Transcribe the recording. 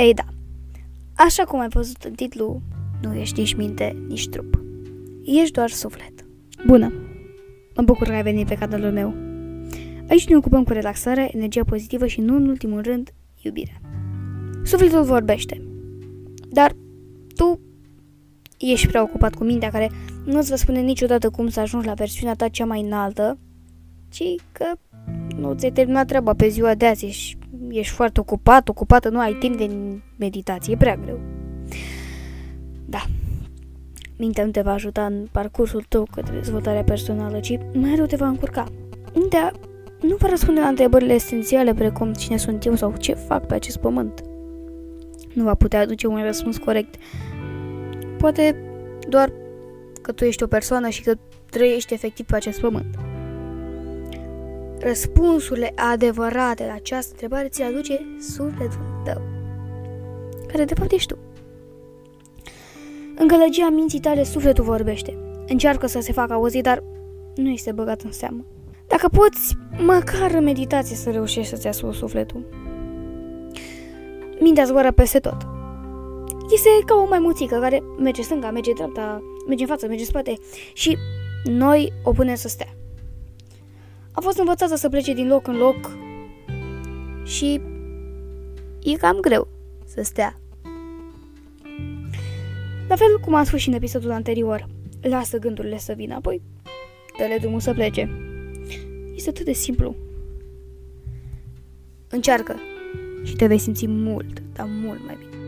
Ei da, așa cum ai văzut în titlu, nu ești nici minte, nici trup. Ești doar suflet. Bună! Mă bucur că ai venit pe canalul meu. Aici ne ocupăm cu relaxarea, energia pozitivă și, nu în ultimul rând, iubirea. Sufletul vorbește. Dar tu ești preocupat cu mintea care nu îți va spune niciodată cum să ajungi la versiunea ta cea mai înaltă, ci că nu ți-ai terminat treaba pe ziua de azi, ești, ești foarte ocupat, ocupată, nu ai timp de meditație, e prea greu. Da, mintea nu te va ajuta în parcursul tău către dezvoltarea personală, ci mai rău te va încurca. Mintea nu va răspunde la întrebările esențiale precum cine sunt eu sau ce fac pe acest pământ. Nu va putea aduce un răspuns corect. Poate doar că tu ești o persoană și că trăiești efectiv pe acest pământ. Răspunsurile adevărate la această întrebare ți le aduce sufletul tău, care de fapt ești tu. În gălăgia minții tale, sufletul vorbește. Încearcă să se facă auzit, dar nu este băgat în seamă. Dacă poți, măcar în meditație să reușești să-ți asumi sufletul. Mintea zboară peste tot. Este ca o maimuțică care merge stânga, merge dreapta, merge în față, merge în spate și noi o punem să stea. A fost învățată să plece din loc în loc și e cam greu să stea. La fel cum am spus și în episodul anterior, lasă gândurile să vină, apoi dă-le drumul să plece. Este atât de simplu. Încearcă și te vei simți mult, dar mult mai bine.